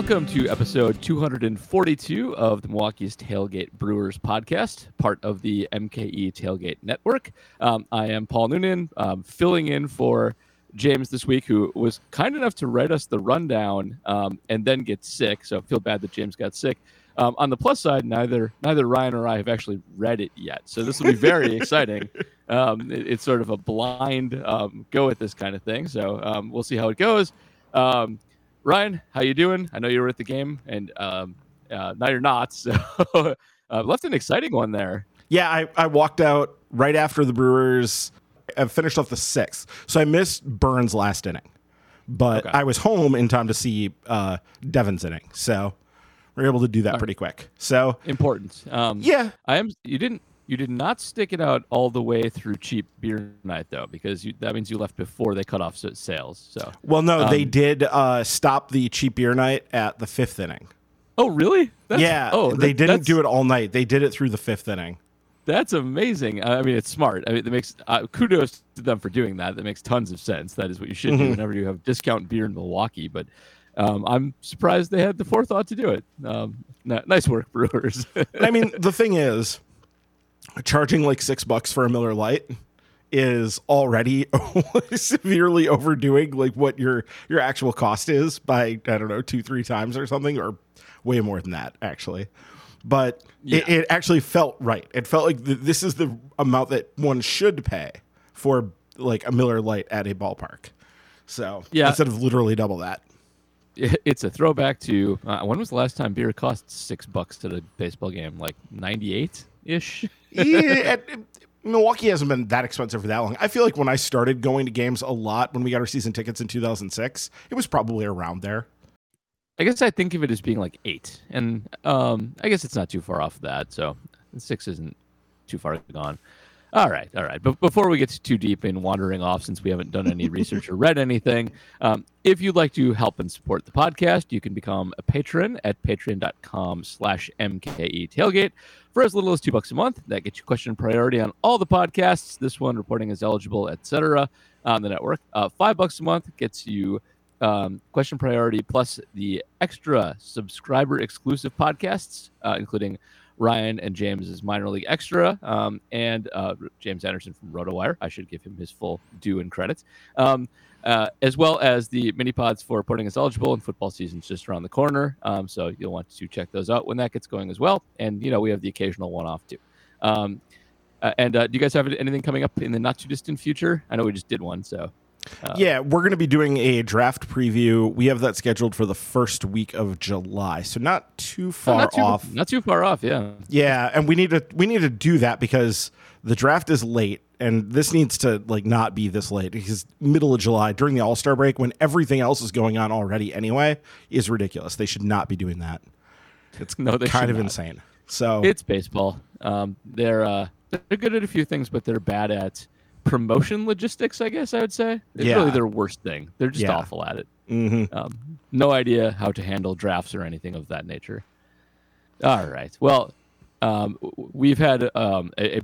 Welcome to episode 242 of the Milwaukee's Tailgate Brewers podcast, part of the MKE Tailgate Network. Um, I am Paul Noonan, um, filling in for James this week, who was kind enough to write us the rundown um, and then get sick. So I feel bad that James got sick. Um, on the plus side, neither neither Ryan or I have actually read it yet, so this will be very exciting. Um, it, it's sort of a blind um, go at this kind of thing, so um, we'll see how it goes. Um, Ryan, how you doing? I know you were at the game, and um, uh, now you're not. So uh, left an exciting one there. Yeah, I, I walked out right after the Brewers. I finished off the sixth, so I missed Burnes' last inning, but Okay. I was home in time to see uh, Devin's inning, so we are able to do that pretty quick. So Important. Um, yeah, I am. You didn't. You did not stick it out all the way through cheap beer night though, because you, that means you left before they cut off sales. So. well, no, they Um, did uh, stop the cheap beer night at the fifth inning. Oh really? That's, yeah, Oh, they that- didn't do it all night. They did it through the fifth inning. That's amazing. I mean, it's smart. I mean, it makes uh, kudos to them for doing that. That makes tons of sense. That is what you should do Mhm. whenever you have discount beer in Milwaukee. But um, I'm surprised they had the forethought to do it. Um, nice work, Brewers. I mean, the thing is, charging like six bucks for a Miller Lite is already severely overdoing like what your your actual cost is by I don't know two three times or something or way more than that actually. But it, Yeah. it actually felt right. It felt like th- this is the amount that one should pay for like a Miller Lite at a ballpark. So Yeah. instead of literally double that. it's a throwback to uh, when was the last time beer cost six bucks at a baseball game? Like '98 ish. Yeah, Milwaukee hasn't been that expensive for that long. I feel like when I started going to games a lot when we got our season tickets in 2006, it was probably around there. I guess I think of it as being like eight, and um, I guess it's not too far off that. So six isn't too far gone. All right, all right. But before we get too deep in wandering off, since we haven't done any research or read anything, um, if you'd like to help and support the podcast, you can become a patron at patreon.com slash MKE tailgate for as little as two bucks a month. That gets you question priority on all the podcasts. This one reporting is eligible, etc. on the network. Uh, five bucks a month gets you um, question priority plus the extra subscriber exclusive podcasts, uh, including Ryan and James's minor league extra, um, and uh, James Anderson from RotoWire. I should give him his full due and credits, um, uh, as well as the mini pods for Putting is eligible and football season's just around the corner. Um, so you'll want to check those out when that gets going as well. And you know we have the occasional one off too. Um, uh, and uh, do you guys have anything coming up in the not too distant future? I know we just did one, so uh, yeah, we're going to be doing a draft preview. We have that scheduled for the first week of July, so not too Oh, far not too, off. Not too far off, yeah. Yeah, and we need to we need to do that because the draft is late and this needs to like not be this late because middle of July during the All-Star break when everything else is going on already anyway is ridiculous. They should not be doing that. It's No, kind of not. insane. So It's baseball. Um, they're uh, they're good at a few things, but they're bad at promotion logistics. I guess I would say it's Yeah. really their worst thing. They're just Yeah. awful at it. mhm. Um, no idea how to handle drafts or anything of that nature. All right. Well, um, we've had um, a, a,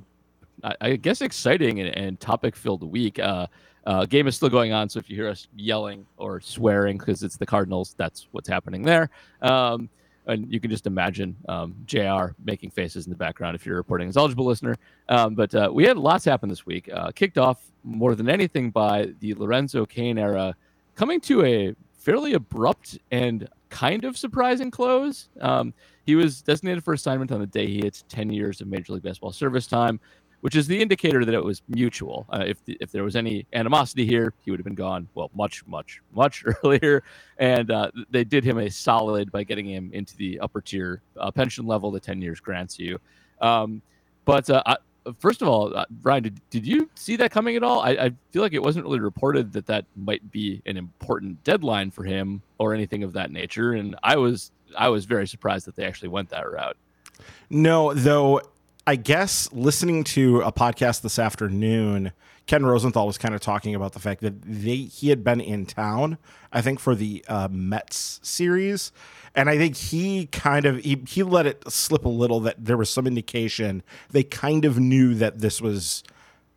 I- guess, exciting and, and topic-filled week. Uh, uh, game is still going on, so if you hear us yelling or swearing because it's the Cardinals, that's what's happening there. Um, and you can just imagine um, Jr. making faces in the background if you're reporting as eligible listener. Um, but uh, we had lots happen this week. Uh, kicked off more than anything by the Lorenzo Cain era coming to a fairly abrupt and kind of surprising close. Um, he was designated for assignment on the day he hits 10 years of Major League Baseball service time, which is the indicator that it was mutual. Uh, if, if there was any animosity here, he would have been gone, well, much, much, much earlier. And uh, they did him a solid by getting him into the upper tier uh, pension level that 10 years grants you. Um, but uh, I, first of all, uh, Brian, did, did you see that coming at all? I, I feel like it wasn't really reported that that might be an important deadline for him or anything of that nature. And I was I was very surprised that they actually went that route. No, though I guess listening to a podcast this afternoon, Ken Rosenthal was kind of talking about the fact that they he had been in town, I think, for the uh, Mets series, and I think he kind of he, he let it slip a little that there was some indication they kind of knew that this was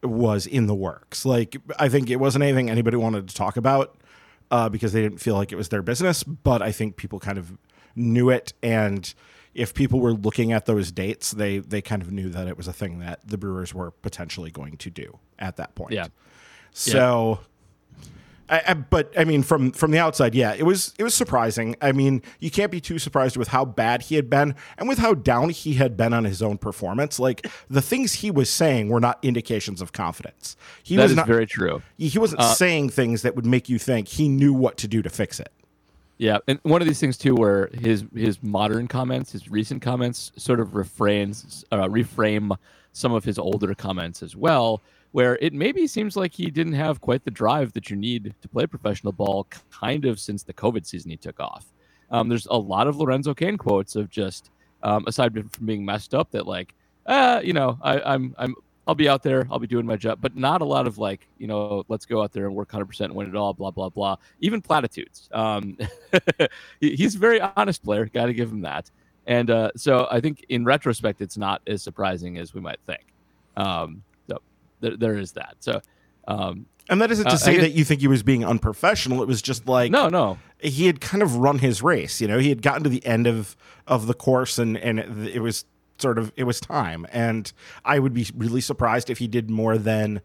was in the works. Like I think it wasn't anything anybody wanted to talk about uh, because they didn't feel like it was their business, but I think people kind of knew it and if people were looking at those dates, they they kind of knew that it was a thing that the Brewers were potentially going to do at that point. Yeah. So I, I, but I mean, from from the outside, yeah, it was it was surprising. I mean, you can't be too surprised with how bad he had been and with how down he had been on his own performance. Like the things he was saying were not indications of confidence. He That was is not very true. He wasn't uh, saying things that would make you think he knew what to do to fix it. Yeah, and one of these things too, where his his modern comments, his recent comments, sort of refrains, uh, reframe some of his older comments as well, where it maybe seems like he didn't have quite the drive that you need to play professional ball, kind of since the COVID season he took off. Um, there's a lot of Lorenzo Cain quotes of just, um, aside from being messed up, that like, uh, you know, I, I'm I'm I'll be out there, I'll be doing my job, but not a lot of like, you know, let's go out there and work 100% and win it all, blah blah blah. Even platitudes. Um, he's a very honest player. Got to give him that. And uh, so I think in retrospect, it's not as surprising as we might think. Um, so there, there is that. So um, And that isn't to Uh, say guess- that you think he was being unprofessional. It was just like no, no, he had kind of run his race. You know, he had gotten to the end of of the course, and and it, it was sort of it was time. And I would be really surprised if he did more than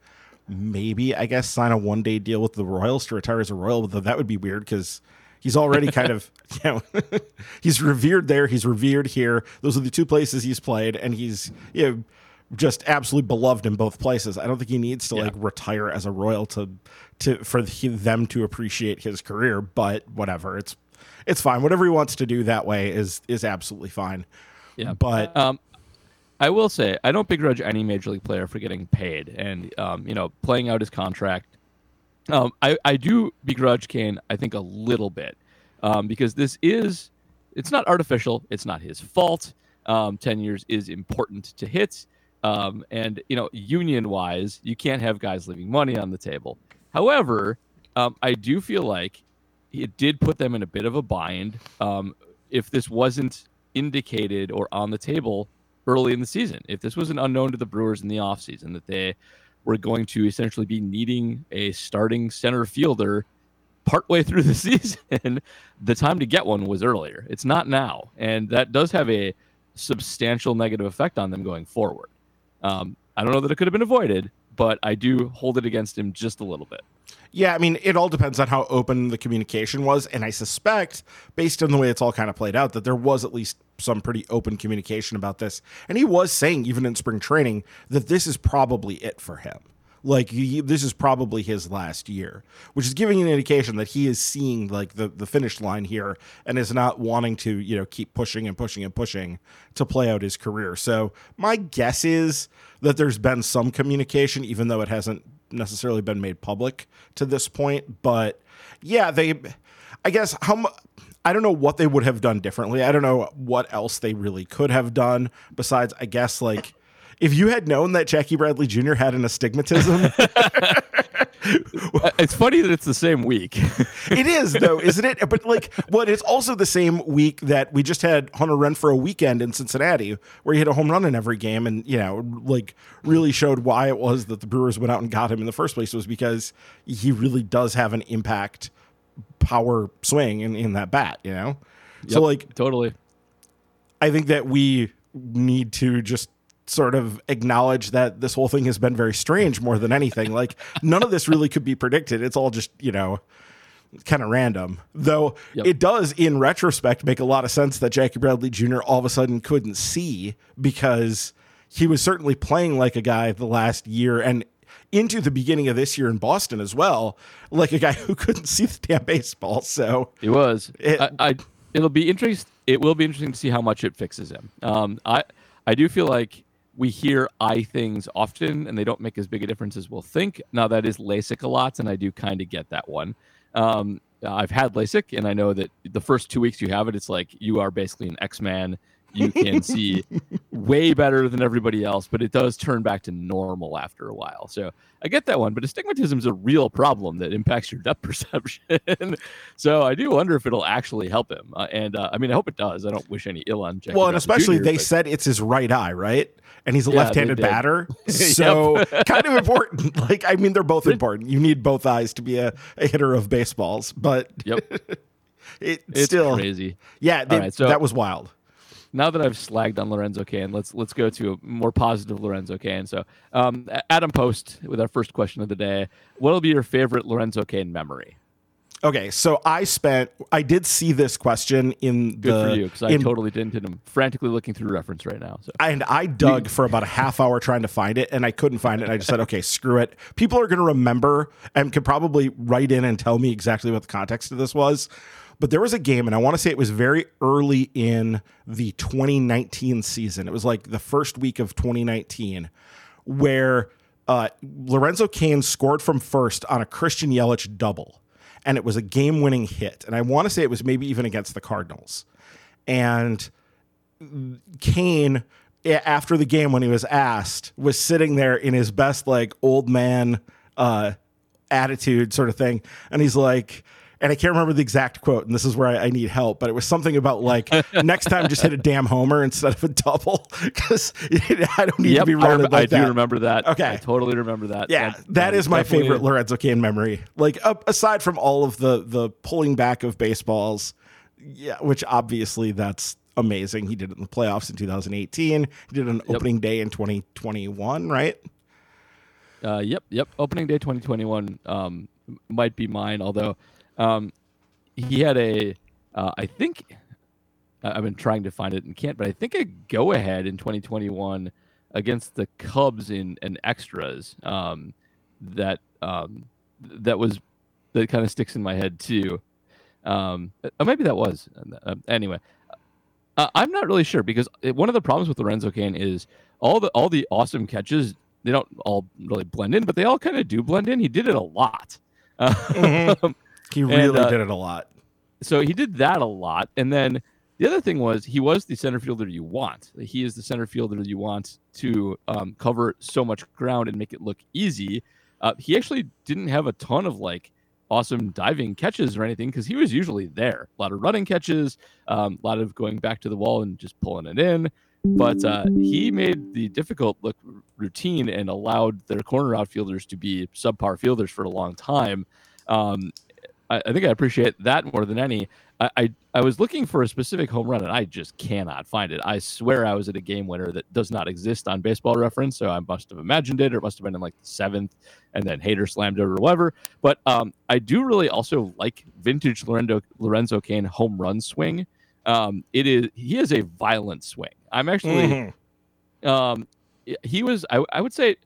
maybe I guess sign a one day deal with the Royals to retire as a Royal. Though that would be weird because. He's already kind of, you know, he's revered there. He's revered here. Those are the two places he's played, and he's, you know, just absolutely beloved in both places. I don't think he needs to Yeah. like retire as a royal to to for he, them to appreciate his career. But whatever, it's it's fine. Whatever he wants to do that way is is absolutely fine. Yeah. But Um, I will say I don't begrudge any major league player for getting paid and um, you know playing out his contract. Um, I I do begrudge Cain I think a little bit um, because this is it's not artificial. It's not his fault. Um, Ten years is important to hit, um, and you know union wise you can't have guys leaving money on the table. However, um, I do feel like it did put them in a bit of a bind. Um, if this wasn't indicated or on the table early in the season, if this was an unknown to the Brewers in the offseason, that they were going to essentially be needing a starting center fielder partway through the season, the time to get one was earlier. It's not now. And that does have a substantial negative effect on them going forward. Um, I don't know that it could have been avoided, but I do hold it against him just a little bit. Yeah, I mean, it all depends on how open the communication was. And I suspect, based on the way it's all kind of played out, that there was at least some pretty open communication about this. And he was saying, even in spring training, that this is probably it for him. Like, he, this is probably his last year, which is giving an indication that he is seeing, like, the, the finish line here and is not wanting to, you know, keep pushing and pushing and pushing to play out his career. So, my guess is that there's been some communication, even though it hasn't necessarily been made public to this point. But yeah, they, I guess, how I don't know what they would have done differently. I don't know what else they really could have done besides, I guess, like if you had known that Jackie Bradley Jr. had an astigmatism, It's funny that it's the same week. it is though, isn't it? But like, what it's also the same week that we just had Hunter Renfroe a weekend in Cincinnati, where he hit a home run in every game, and you know, like really showed why it was that the Brewers went out and got him in the first place was because he really does have an impact power swing in, in that bat, you know. So like, totally. I think that we need to just sort of acknowledge that this whole thing has been very strange more than anything. Like none of this really could be predicted. It's all just, you know, kind of random. Though Yep. it does in retrospect make a lot of sense that Jackie Bradley Jr. all of a sudden couldn't see because he was certainly playing like a guy the last year and into the beginning of this year in Boston as well, like a guy who couldn't see the damn baseball. So He was. It- I, I. It'll be interesting. It will be interesting to see how much it fixes him. Um, I. I do feel like we hear eye things often, and they don't make as big a difference as we'll think. Now that is LASIK a lot, and I do kind of get that one. Um, I've had LASIK, and I know that the first two weeks you have it, it's like you are basically an X Man. You can see way better than everybody else, but it does turn back to normal after a while. So I get that one, but astigmatism is a real problem that impacts your depth perception. so I do wonder if it'll actually help him. Uh, and uh, I mean, I hope it does. I don't wish any ill on Jackie well, and especially Jr., they but- said it's his right eye, right? And he's a Yeah, left-handed batter, so kind of important. Like, I mean, they're both important. You need both eyes to be a, a hitter of baseballs, but Yep. it It's still, crazy. yeah, they, right, so- that was wild. Now that I've slagged on Lorenzo Cain, let's let's go to a more positive Lorenzo Cain. So, um, Adam Post with our first question of the day: What'll be your favorite Lorenzo Cain memory? Okay, so I spent, I did see this question in Good the, for you, because I totally didn't. And I'm frantically looking through reference right now. So, and I dug for about a half hour trying to find it, and I couldn't find it. And I just said, okay, screw it. People are going to remember and could probably write in and tell me exactly what the context of this was. But there was a game, and I want to say it was very early in the 2019 season. It was like the first week of 2019, where uh, Lorenzo Cain scored from first on a Christian Yelich double, and it was a game-winning hit. And I want to say it was maybe even against the Cardinals. And Cain, after the game when he was asked, was sitting there in his best like old man uh, attitude sort of thing, and he's like. And I can't remember the exact quote, and this is where I, I need help. But it was something about like next time, just hit a damn homer instead of a double, because I don't need to yep, be I, running rem- like I do that. remember that. Okay. I totally remember that. Yeah, That- that is my definitely- favorite Lorenzo Cain memory. Like up, aside from all of the the pulling back of baseballs, yeah, which obviously that's amazing. He did it in the playoffs in 2018. He did an on opening day in 2021, right? Uh, yep, yep. Opening day 2021 um, might be mine, although um, he had a, uh, I think, I've been trying to find it and can't, but I think a go ahead in 2021 against the Cubs in an extras um, that um, that was that kind of sticks in my head too. Um, uh, maybe that was uh, anyway. Uh, I'm not really sure because it, one of the problems with Lorenzo Cain is all the all the awesome catches they don't all really blend in, but they all kind of do blend in. He did it a lot. Um, He really uh, did it a lot. so he did that a lot. And then the other thing was he was the center fielder you want. He is the center fielder you want to um, cover so much ground and make it look easy. Uh, he actually didn't have a ton of like awesome diving catches or anything because he was usually there. A lot of running catches, um, a lot of going back to the wall and just pulling it in. But uh, he made the difficult look routine and allowed their corner outfielders to be subpar fielders for a long time. Um, I, I think I appreciate that more than any. I, I I was looking for a specific home run and I just cannot find it. I swear I was at a game winner that does not exist on Baseball Reference, so I must have imagined it, or it must have been in like the seventh, and then Hader slammed it or whatever. But um, I do really also like vintage Lorenzo Lorenzo Cain home run swing. Um, it is he has a violent swing. I'm actually Mhm. um, he was I, I would say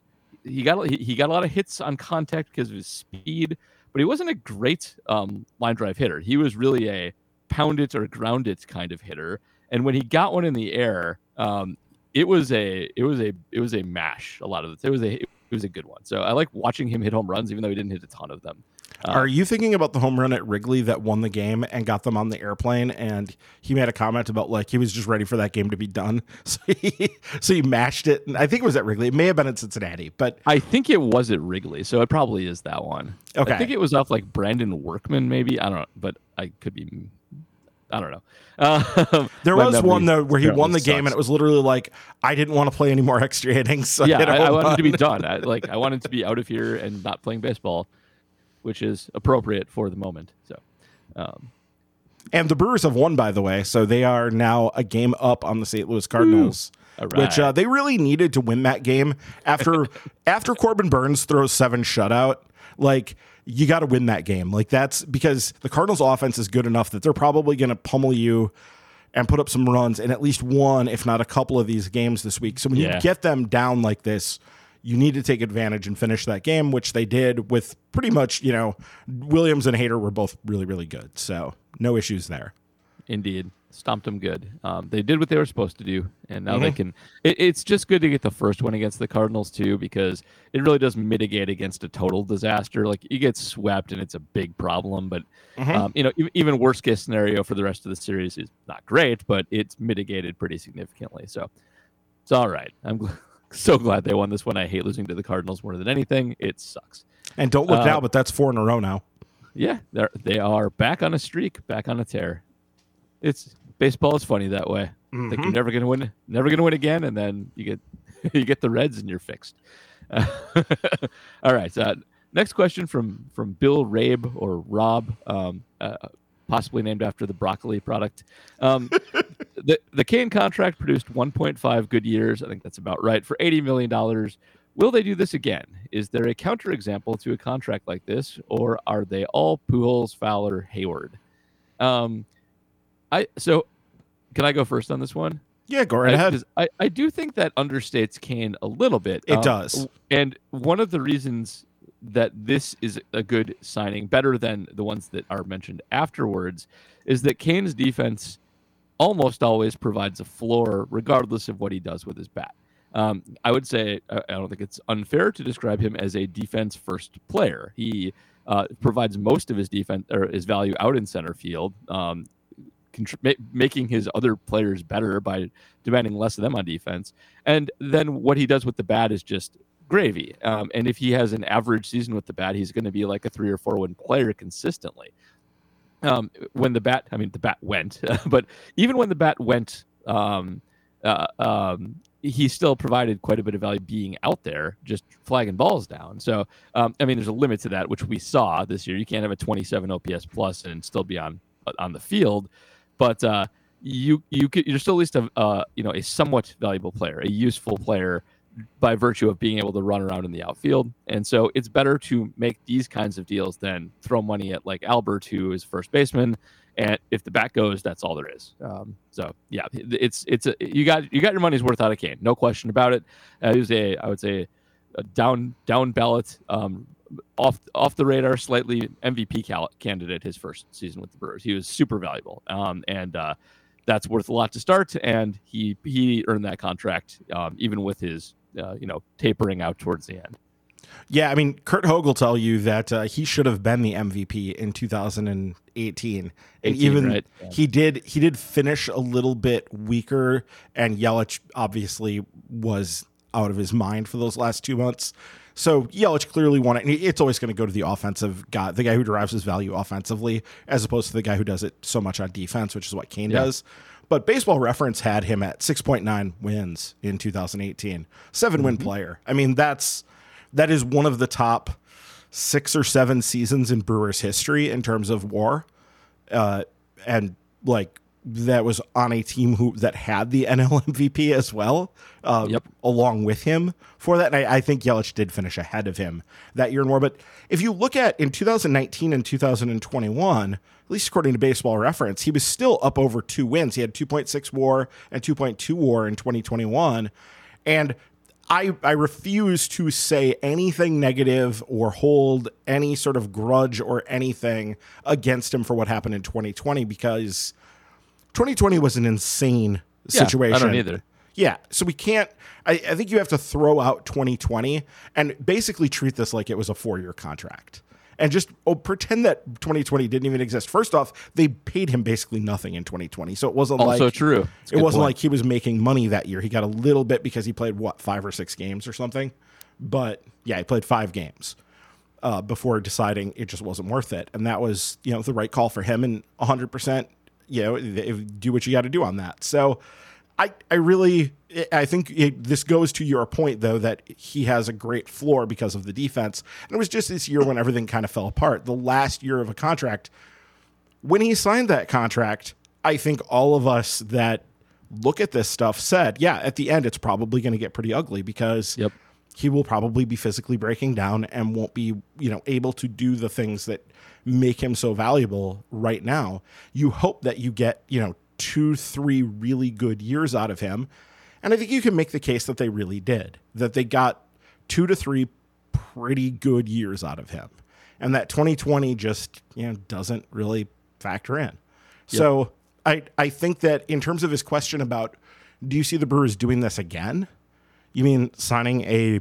he got he, he got a lot of hits on contact because of his speed, but he wasn't a great um, line drive hitter. He was really a pound it or ground it kind of hitter. And when he got one in the air, um, it was a it was a it was a mash. A lot of it. It was a it was a good one. So I like watching him hit home runs, even though he didn't hit a ton of them. Uh, Are you thinking about the home run at Wrigley that won the game and got them on the airplane? And he made a comment about like he was just ready for that game to be done, so he so he mashed it. And I think it was at Wrigley. It may have been at Cincinnati, but I think it was at Wrigley, so it probably is that one. Okay. I think it was off like Brandon Workman, maybe. I don't know, but I could be. I don't know. Uh, there was one though where he won the apparently game and it was literally like I didn't want to play any more extra innings. So yeah, I, I, I wanted to be done. I, like I wanted to be out of here and not playing baseball, which is appropriate for the moment. So, um, And the Brewers have won, by the way, so they are now a game up on the St. Louis Cardinals. all Which uh, they really needed to win that game after after Corbin Burnes throws seven shutout. Like you got to win that game. Like that's because the Cardinals' offense is good enough that they're probably going to pummel you and put up some runs in at least one, if not a couple of these games this week. So when Yeah. you get them down like this, you need to take advantage and finish that game, which they did with pretty much, you know, Williams and Hader were both really, really good. So no issues there. Indeed, stomped them good. Um, they did what they were supposed to do, and now Mm-hmm. they can. It, it's just good to get the first one against the Cardinals too, because it really does mitigate against a total disaster. Like you get swept, and it's a big problem. But Mm-hmm. um, you know, even worst case scenario for the rest of the series is not great, but it's mitigated pretty significantly. So it's all right. I'm gl- so glad they won this one. I hate losing to the Cardinals more than anything. It sucks. And don't look Uh, now, but that's four in a row now. Yeah, they're they are back on a streak, back on a tear. It's baseball is funny that way. Mm-hmm. you're never gonna win, never gonna win again, and then you get you get the Reds and you're fixed. Uh, all right. Uh, next question from from Bill Rabe or Rob. Um, uh, possibly named after the broccoli product. Um, the the Cain contract produced 1.5 good years. I think that's about right for 80 million dollars. Will they do this again? Is there a counterexample to a contract like this, or are they all Pujols, Fowler, Hayward? Um, I so can I go first on this one? Yeah, go right ahead. I, I, I do think that understates Cain a little bit. It um, does. And one of the reasons that this is a good signing, better than the ones that are mentioned afterwards, is that Cain's defense almost always provides a floor, regardless of what he does with his bat. Um, I would say I don't think it's unfair to describe him as a defense first player. He uh, provides most of his defense or his value out in center field, um, making his other players better by demanding less of them on defense. And then what he does with the bat is just gravy. Um, and if he has an average season with the bat, he's going to be like a three or four win player consistently. Um, when the bat, I mean, the bat went, but even when the bat went, um, uh, um, he still provided quite a bit of value being out there, just flagging balls down. So, um, I mean, there's a limit to that, which we saw this year. You can't have a 27 OPS plus and still be on on the field, but uh, you you could, you're still at least a uh, you know a somewhat valuable player, a useful player by virtue of being able to run around in the outfield. And so it's better to make these kinds of deals than throw money at like Albert, who is first baseman. And if the bat goes, that's all there is. Um, so yeah, it's it's a, you got you got your money's worth out of Cain, no question about it. Uh, he was a I would say a down down ballot, um, off off the radar, slightly MVP cal- candidate his first season with the Brewers. He was super valuable, um, and uh, that's worth a lot to start. And he he earned that contract um, even with his uh, you know tapering out towards the end. Yeah, I mean, Curt Hogg will tell you that uh, he should have been the MVP in 2018, and 18, even right? yeah. he did. He did finish a little bit weaker, and Yelich obviously was out of his mind for those last two months. So Yelich clearly won it. And it's always going to go to the offensive guy, the guy who derives his value offensively, as opposed to the guy who does it so much on defense, which is what Cain Yeah. does. But Baseball Reference had him at 6.9 wins in 2018, 7 win player. I mean, that's that is one of the top six or seven seasons in Brewers history in terms of WAR, uh, and like that was on a team who that had the NL MVP as well, uh, Yep. along with him for that. And I, I think Yelich did finish ahead of him that year in WAR. But if you look at in 2019 and 2021, at least according to Baseball Reference, he was still up over two wins. He had 2.6 WAR and 2.2 WAR in 2021, and I, I refuse to say anything negative or hold any sort of grudge or anything against him for what happened in 2020 because 2020 was an insane Yeah, situation. I don't either. Yeah. So we can't, I, I think you have to throw out 2020 and basically treat this like it was a four year contract. And just oh, pretend that 2020 didn't even exist. First off, they paid him basically nothing in 2020. So it wasn't Also like true. A it wasn't point. like he was making money that year. He got a little bit because he played what five or six games or something. But yeah, he played five games uh, before deciding it just wasn't worth it, and that was you know the right call for him. And 100, percent you know, do what you got to do on that. So I I really I think it, this goes to your point though that he has a great floor because of the defense. And it was just this year when everything kind of fell apart. The last year of a contract when he signed that contract, I think all of us that look at this stuff said, yeah, at the end, it's probably going to get pretty ugly because Yep. he will probably be physically breaking down and won't be, you know, able to do the things that make him so valuable right now. You hope that you get, you know, two, three really good years out of him. And I think you can make the case that they really did, that they got two to three pretty good years out of him. And that 2020 just, you know, doesn't really factor in. So I I think that in terms of his question about do you see the Brewers doing this again? You mean signing a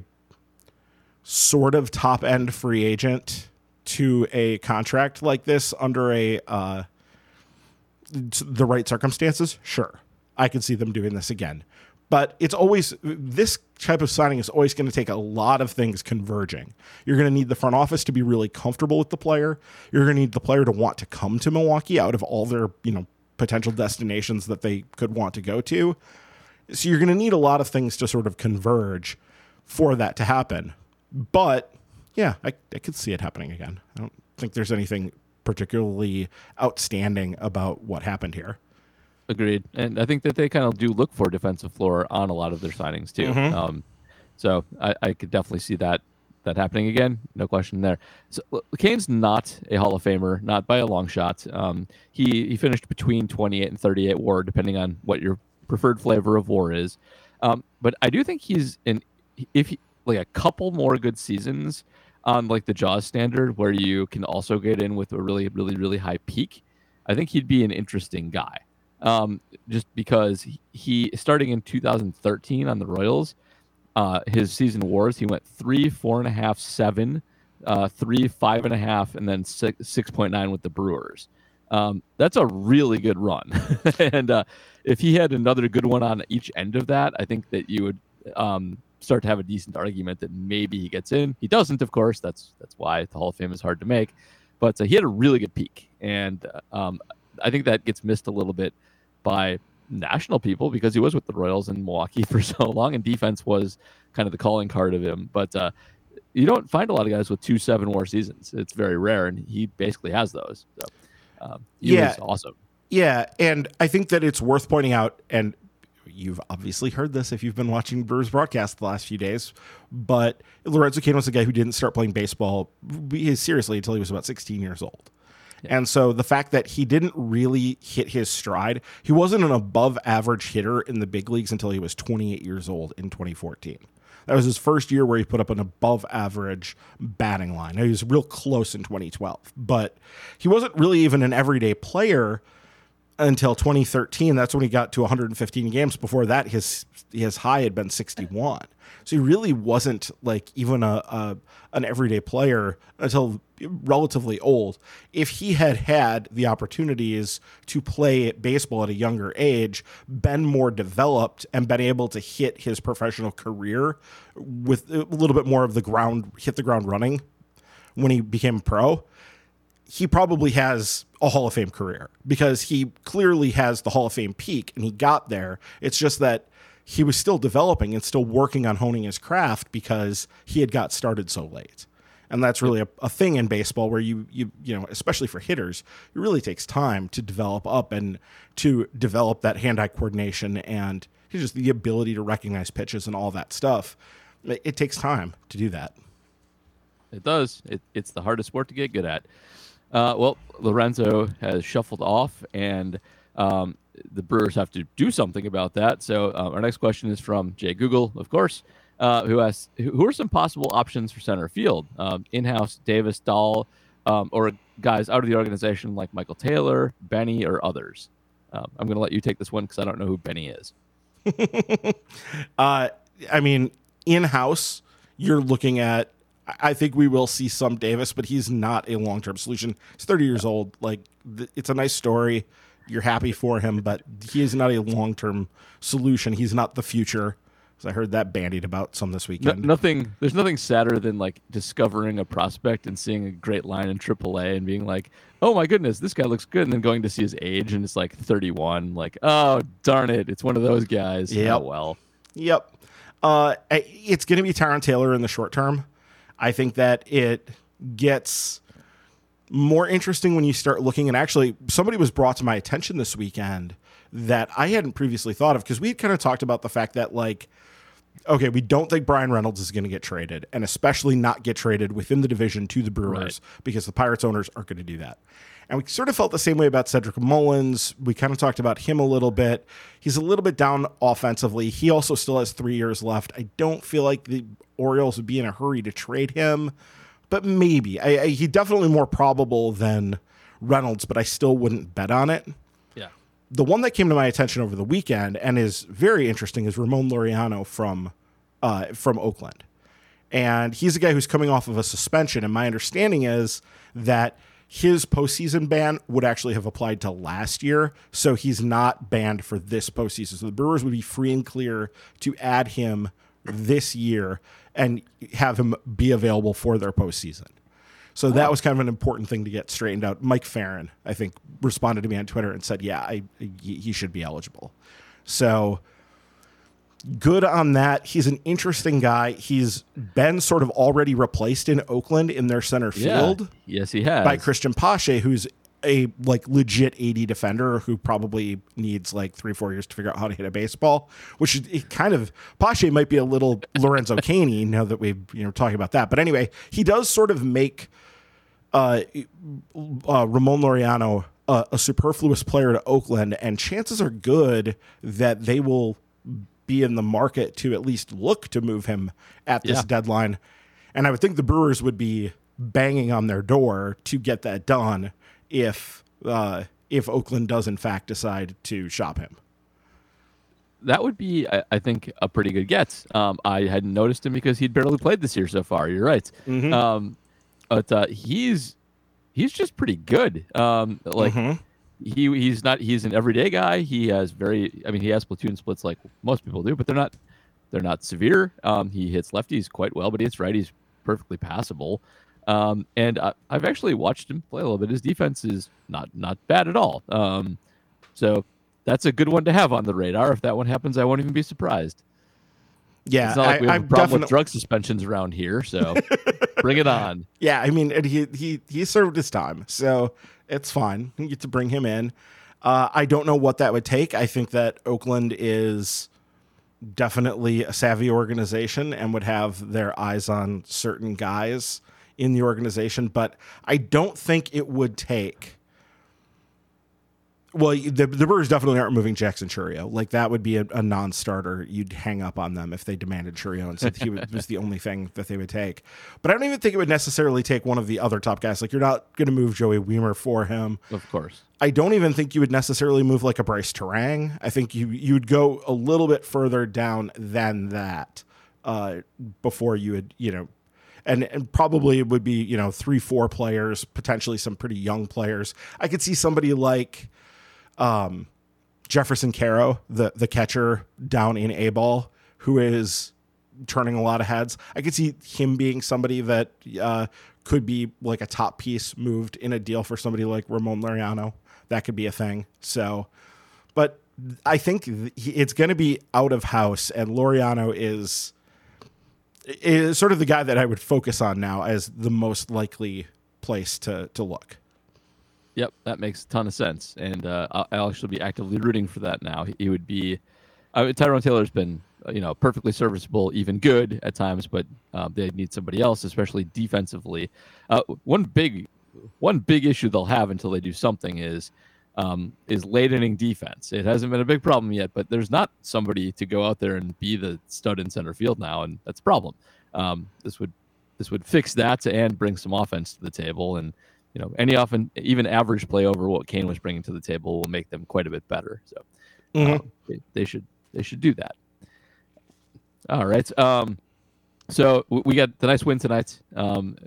sort of top end free agent to a contract like this under a uh, the right circumstances? Sure, I can see them doing this again. But it's always this type of signing is always going to take a lot of things converging. You're going to need the front office to be really comfortable with the player. You're going to need the player to want to come to Milwaukee out of all their, you know, potential destinations that they could want to go to. So you're going to need a lot of things to sort of converge for that to happen. But yeah, I, I could see it happening again. I don't think there's anything particularly outstanding about what happened here. Agreed, and I think that they kind of do look for defensive floor on a lot of their signings too. Mhm. Um, so I, I could definitely see that that happening again. No question there. So Cain's not a Hall of Famer, not by a long shot. Um, he he finished between 28 and 38 WAR, depending on what your preferred flavor of WAR is. Um, but I do think he's in if he, like a couple more good seasons on like the Jaws standard, where you can also get in with a really really really high peak. I think he'd be an interesting guy um, just because he, starting in 2013 on the Royals, uh, his season wars he went three, four and a half, seven, uh, three, five and a half, and then six six point nine with the Brewers. Um, that's a really good run, and uh, if he had another good one on each end of that, I think that you would um, start to have a decent argument that maybe he gets in. He doesn't, of course. That's that's why the Hall of Fame is hard to make. But uh, he had a really good peak, and uh, um, I think that gets missed a little bit by national people because he was with the Royals in Milwaukee for so long, and defense was kind of the calling card of him. But uh, you don't find a lot of guys with two seven war seasons. It's very rare, and he basically has those. So um, he Yeah. was awesome. Yeah, and I think that it's worth pointing out, and you've obviously heard this if you've been watching Brewers broadcast the last few days, but Lorenzo Cain was a guy who didn't start playing baseball seriously until he was about 16 years old. And so the fact that he didn't really hit his stride, he wasn't an above average hitter in the big leagues until he was 28 years old in 2014. That was his first year where he put up an above average batting line. Now, he was real close in 2012, but he wasn't really even an everyday player until 2013. That's when he got to 115 games. Before that, his his high had been 61. So he really wasn't like even a, a an everyday player until relatively old. If he had had the opportunities to play baseball at a younger age, been more developed, and been able to hit his professional career with a little bit more of the ground, hit the ground running when he became pro, he probably has a Hall of Fame career because he clearly has the Hall of Fame peak and he got there. It's just that he was still developing and still working on honing his craft because he had got started so late. And that's really a, a thing in baseball where you, you, you know, especially for hitters, it really takes time to develop up and to develop that hand eye coordination and just the ability to recognize pitches and all that stuff. It, it takes time to do that. It does. It, it's the hardest sport to get good at. Uh, well, Lorenzo has shuffled off, and um, the Brewers have to do something about that. So uh, our next question is from Jay Google, of course, uh, who asks, "Who are some possible options for center field? Um, in-house Davis, Dahl, um, or guys out of the organization like Michael Taylor, Benny, or others?" Um, I'm going to let you take this one because I don't know who Benny is. Uh, I mean, in house, you're looking at. I think we will see some Davis, but he's not a long term solution. He's 30 years old. Like, th- it's a nice story. You're happy for him, but he is not a long term solution. He's not the future. 'Cause I heard that bandied about some this No, weekend. nothing. There's nothing sadder than like discovering a prospect and seeing a great line in AAA and being like, "Oh my goodness, this guy looks good," and then going to see his age and it's like 31. Like, oh darn it, it's one of those guys. Yeah. Oh well. Yep. Uh, it's going to be Tyrone Taylor in the short term. I think that it gets more interesting when you start looking. And actually, somebody was brought to my attention this weekend that I hadn't previously thought of because we had kind of talked about the fact that, like, okay, we don't think Bryan Reynolds is going to get traded, and especially not get traded within the division to the Brewers Right. because the Pirates owners aren't going to do that. And we sort of felt the same way about Cedric Mullins. We kind of talked about him a little bit. He's a little bit down offensively. He also still has three years left. I don't feel like the Orioles would be in a hurry to trade him, but maybe. I, I, he definitely more probable than Reynolds, but I still wouldn't bet on it Yeah. the one that came to my attention over the weekend and is very interesting is Ramon Laureano from uh, from Oakland, and he's a guy who's coming off of a suspension. And my understanding is that his postseason ban would actually have applied to last year, so he's not banned for this postseason. So the Brewers would be free and clear to add him this year and have him be available for their postseason. So that was kind of an important thing to get straightened out. Mike Farron, I think, responded to me on Twitter and said, "Yeah, I, he he should be eligible." So good on that. He's an interesting guy. He's been sort of already replaced in Oakland in their center field Yeah. Yes, he has. by Christian Pache, who's a like legit 80 defender who probably needs like three, four years to figure out how to hit a baseball, which is kind of Pache might be a little Lorenzo Caney now that we've you know talking about that. But anyway, he does sort of make uh, uh, Ramon Laureano uh, a superfluous player to Oakland, and chances are good that they will be in the market to at least look to move him at this Yeah. deadline. And I would think the Brewers would be banging on their door to get that done if uh, if Oakland does in fact decide to shop him. that would be, I, I think, a pretty good get. Um, I hadn't noticed him because he'd barely played this year so far. You're right. Mm-hmm. Um, but uh, he's he's just pretty good. Um, like Mhm. He he's not he's an everyday guy. He has very I mean he has platoon splits like most people do, but they're not they're not severe. Um, he hits lefties quite well, but he hits righties perfectly passable. Um, and I, I've actually watched him play a little bit. His defense is not not bad at all. Um, so that's a good one to have on the radar. If that one happens, I won't even be surprised. Yeah, It's not like I, we have I'm a problem definitely with drug suspensions around here, so bring it on. Yeah, I mean, and he he he served his time, so it's fine. You get to bring him in. Uh, I don't know what that would take. I think that Oakland is definitely a savvy organization and would have their eyes on certain guys in the organization, but I don't think it would take. Well, the, the Brewers definitely aren't moving Jackson Chourio. Like that would be a, a non-starter. You'd hang up on them if they demanded Chourio and said he was, the only thing that they would take. But I don't even think it would necessarily take one of the other top guys. Like you're not going to move Joey Wiemer for him. Of course. I don't even think you would necessarily move like a Brice Turang. I think you you'd go a little bit further down than that uh, before you would you know, and and probably it would be you know three four players potentially some pretty young players. I could see somebody like um, Jeferson Quero, the the catcher down in A ball, who is turning a lot of heads. I could see him being somebody that uh, could be like a top piece moved in a deal for somebody like Ramon Laureano. That could be a thing. So, but I think it's going to be out of house, and Laureano is is sort of the guy that I would focus on now as the most likely place to to look. Yep, that makes a ton of sense, and uh, I'll, I'll actually be actively rooting for that now. He, he would be. Uh, Tyrone Taylor's been, you know, perfectly serviceable, even good at times, but uh, they need somebody else, especially defensively. Uh, one big, one big issue they'll have until they do something is, um, is late inning defense. It hasn't been a big problem yet, but there's not somebody to go out there and be the stud in center field now, and that's a problem. Um, this would, this would fix that and bring some offense to the table, and you know, any often even average play over what Cain was bringing to the table will make them quite a bit better. So Mhm. um, they, they should they should do that. All right. Um, so we got the nice win tonight. Um,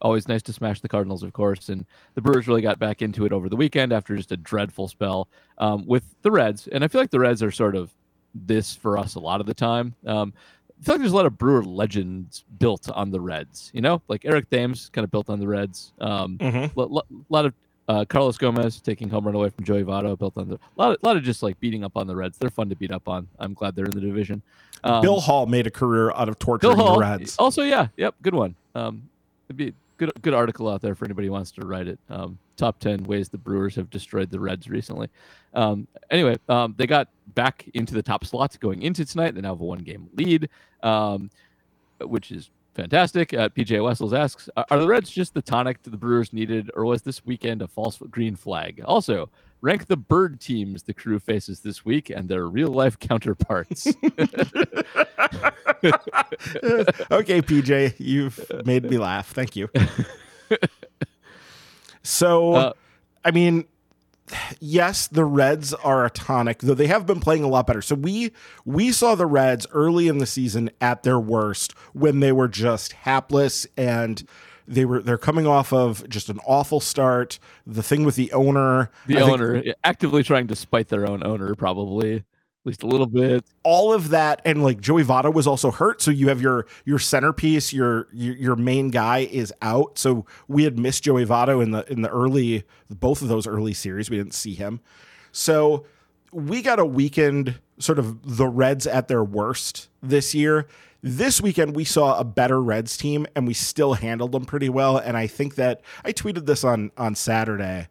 always nice to smash the Cardinals, of course, and the Brewers really got back into it over the weekend after just a dreadful spell um, with the Reds. And I feel like the Reds are sort of this for us a lot of the time. Um, I feel like there's a lot of Brewer legends built on the Reds. You know, like Eric Thames kind of built on the Reds. Um, Mhm. a lot of uh, Carlos Gomez taking home run away from Joey Votto built on the a lot, of, lot of just like beating up on the Reds. They're fun to beat up on. I'm glad they're in the division. Um, Bill Hall made a career out of torturing Hall. the Reds. Also, yeah, yep, good one. Um, it'd be good good article out there for anybody who wants to write it. Um, top ten ways the Brewers have destroyed the Reds recently. Um, anyway, um, they got back into the top slots going into tonight. They now have a one game lead, um, which is fantastic. Uh, PJ Wessels asks, "Are are the Reds just the tonic the Brewers needed, or was this weekend a false green flag?" Also, rank the bird teams the crew faces this week and their real life counterparts. okay, PJ, you've made me laugh. Thank you. so, Uh, I mean, yes, the Reds are a tonic, though they have been playing a lot better. So we we saw the Reds early in the season at their worst when they were just hapless and they were they're coming off of just an awful start. The thing with the owner, the I think owner actively trying to spite their own owner, probably least a little bit. all of that and like Joey Votto was also hurt so you have your your centerpiece your your, your main guy is out so we had missed Joey Votto in the in the early both of those early series we didn't see him so we got a weekend sort of the Reds at their worst this year. This weekend we saw a better Reds team and we still handled them pretty well. And I think that I tweeted this on on Saturday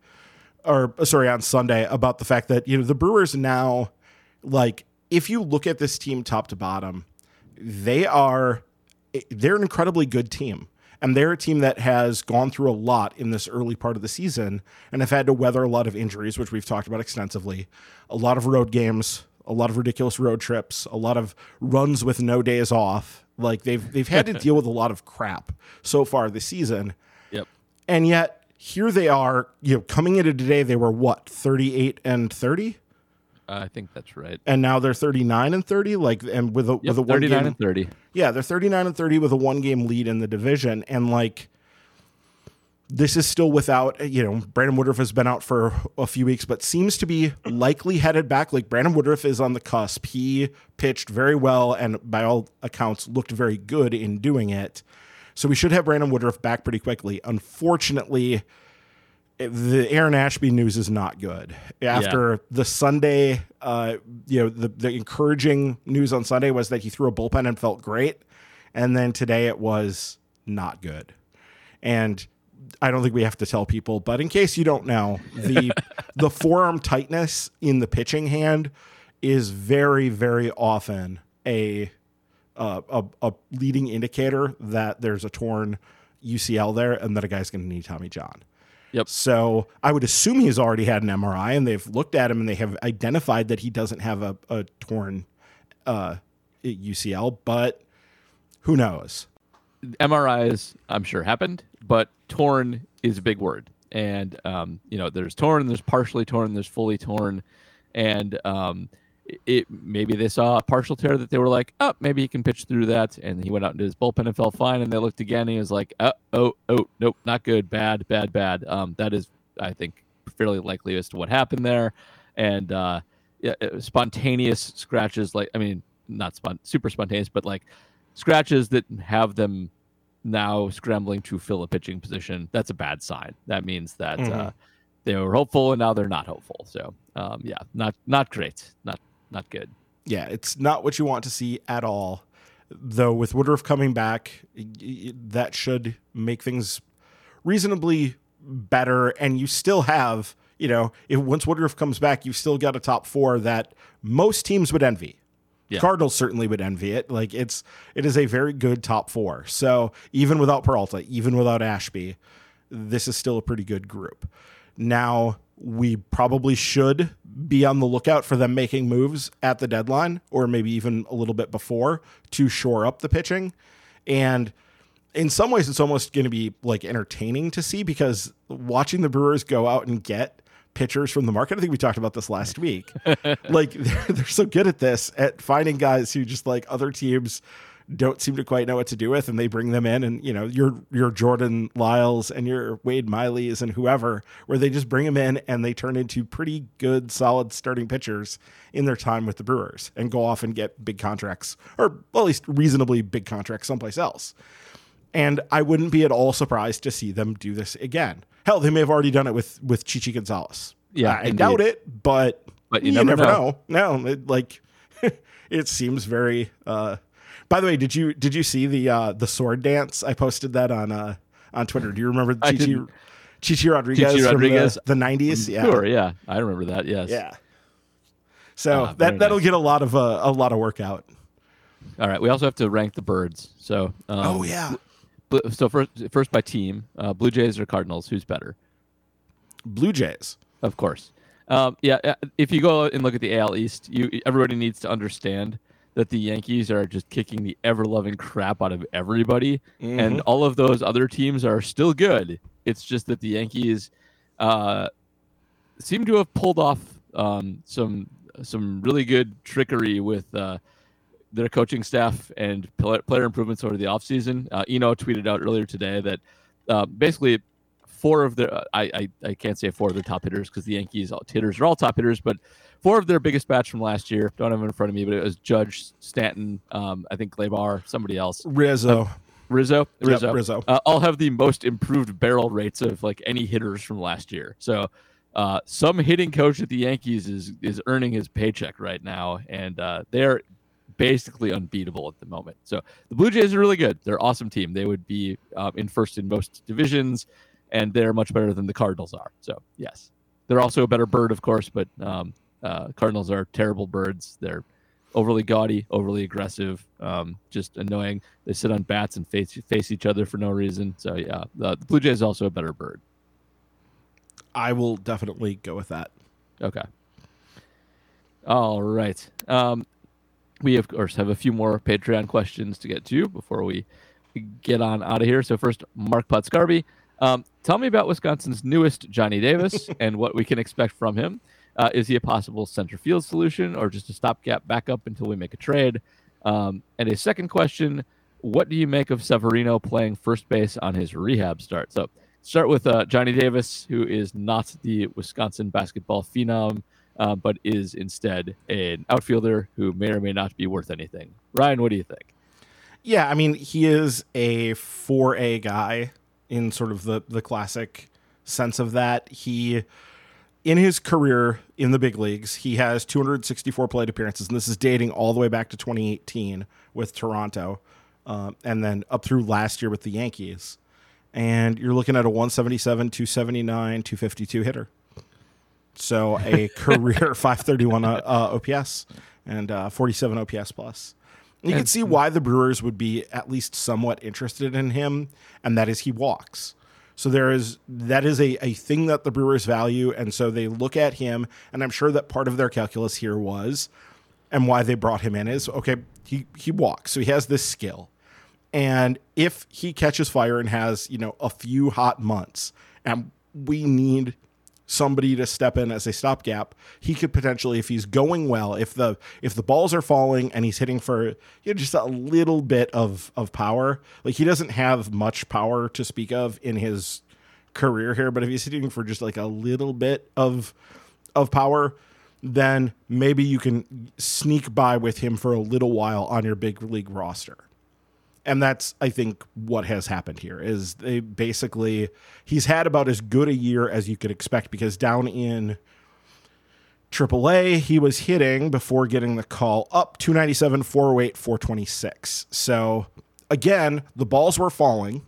or sorry on Sunday about the fact that you know the Brewers now like if you look at this team top to bottom, they are they're an incredibly good team. And they're a team that has gone through a lot in this early part of the season and have had to weather a lot of injuries, which we've talked about extensively, a lot of road games, a lot of ridiculous road trips, a lot of runs with no days off. Like they've they've had to deal with a lot of crap so far this season. Yep. And yet here they are, you know, coming into today they were what, 38 and 30? Uh, I think that's right. And now they're 39 and 30 like and with a Yep, with a one 39 game and 30. yeah, they're 39 and 30 with a one game lead in the division. And like, this is still without, you know, Brandon Woodruff has been out for a few weeks, but seems to be likely headed back. Like, Brandon Woodruff is on the cusp. He pitched very well and, by all accounts, looked very good in doing it. So we should have Brandon Woodruff back pretty quickly. Unfortunately, the Aaron Ashby news is not good. After the Sunday, uh, you know, the, the encouraging news on Sunday was that he threw a bullpen and felt great. And then today it was not good. And I don't think we have to tell people, but in case you don't know, the the forearm tightness in the pitching hand is very, very often a uh, a, a leading indicator that there's a torn UCL there and that a guy's going to need Tommy John. Yep. So I would assume he's already had an MRI and they've looked at him and they have identified that he doesn't have a, a torn uh, UCL, but who knows? MRIs, I'm sure happened, but torn is a big word. And um, you know, there's torn, there's partially torn, there's fully torn, and um, it maybe they saw a partial tear that they were like, oh, maybe he can pitch through that, and he went out into his bullpen and felt fine. And they looked again, and he was like, oh, oh, oh, nope, not good, bad, bad, bad. Um, that is, I think, fairly likely as to what happened there, and uh, yeah, spontaneous scratches, like I mean, not spon- super spontaneous, but like scratches that have them now scrambling to fill a pitching position, that's a bad sign. That means that Mhm. uh, they were hopeful and now they're not hopeful. So um, yeah, not not great, not not good. Yeah, it's not what you want to see at all. Though with Woodruff coming back, that should make things reasonably better. And you still have, you know, if once Woodruff comes back, you've still got a top four that most teams would envy. Yeah. Cardinals certainly would envy it. Like it's it is a very good top four. So even without Peralta, even without Ashby, this is still a pretty good group. Now we probably should be on the lookout for them making moves at the deadline or maybe even a little bit before to shore up the pitching. And in some ways it's almost going to be like entertaining to see because watching the Brewers go out and get pitchers from the market. I think we talked about this last week. like they're, they're so good at this at finding guys who just like other teams don't seem to quite know what to do with and they bring them in and you know your your Jordan Lyles and your Wade Miley's and whoever where they just bring them in and they turn into pretty good solid starting pitchers in their time with the Brewers and go off and get big contracts or at least reasonably big contracts someplace else. And I wouldn't be at all surprised to see them do this again. Hell, they may have already done it with with Chichi Gonzalez. Yeah, I indeed. doubt it, but But you never know. know. No, it, like it seems very. uh By the way, did you did you see the uh the sword dance? I posted that on uh on Twitter. Do you remember Chichi. Chichi Rodriguez, Chichi Rodriguez. from the, 90s? Yeah. Sure, yeah, I remember that. Yes. Yeah. So Ah, that that'll nice. get a lot of uh, a lot of workout. All right. We also have to rank the birds. So. Um, oh yeah. bl- So first, first by team, uh, Blue Jays or Cardinals? Who's better? Blue Jays. Of course. Um, yeah, uh, if you go and look at the AL East, you everybody needs to understand that the Yankees are just kicking the ever loving crap out of everybody, and all of those other teams are still good. It's just that the Yankees uh, seem to have pulled off um, some some really good trickery with uh, their coaching staff and player improvements over the offseason. Uh, Eno tweeted out earlier today that uh, basically four of their uh, I, I I can't say four of their top hitters because the Yankees all- hitters are all top hitters, but four of their biggest bats from last year don't have them in front of me, but it was Judge Stanton, um, I think Gleyber, somebody else, Rizzo. Rizzo, Yep, Rizzo, Rizzo. Uh, all have the most improved barrel rates of like any hitters from last year. So uh, some hitting coach at the Yankees is is earning his paycheck right now, and uh, they're basically unbeatable at the moment. So the Blue Jays are really good. They're an awesome team. They would be uh, in first in most divisions, and they're much better than the Cardinals are. So yes, they're also a better bird, of course, but um, uh, Cardinals are terrible birds. They're overly gaudy, overly aggressive, um, just annoying. They sit on bats and face face each other for no reason. So yeah, the, the Blue Jays also a better bird. I will definitely go with that. Okay. All right. Um, we of course have a few more Patreon questions to get to before we get on out of here. So first, Mark Potscarby, um, tell me about Wisconsin's newest Johnny Davis and what we can expect from him. Uh, is he a possible center field solution or just a stopgap backup until we make a trade? Um, and a second question: What do you make of Severino playing first base on his rehab start? So start with uh, Johnny Davis, who is not the Wisconsin basketball phenom uh, but is instead an outfielder who may or may not be worth anything. Ryan, what do you think? Yeah, I mean, he is a 4A guy in sort of the, the classic sense of that. He, in his career in the big leagues, he has 264 plate appearances, and this is dating all the way back to 2018 with Toronto, um, and then up through last year with the Yankees. And you're looking at a 177, 279, 252 hitter. So a career 531 uh, uh OPS and uh, 47 OPS plus. You can see why the Brewers would be at least somewhat interested in him, and that is he walks. So there is that is a, a thing that the Brewers value, and so they look at him, and I'm sure that part of their calculus here was, and why they brought him in is okay, he he walks, so he has this skill. And if he catches fire and has, you know, a few hot months, and we need somebody to step in as a stopgap, he could potentially, if he's going well, if the if the balls are falling and he's hitting for you know, just a little bit of of power, like he doesn't have much power to speak of in his career here, but if he's hitting for just like a little bit of of power, then maybe you can sneak by with him for a little while on your big league roster and that's I think what has happened here is they basically he's had about as good a year as you could expect because down in AAA he was hitting before getting the call up 297 408 426 so again the balls were falling.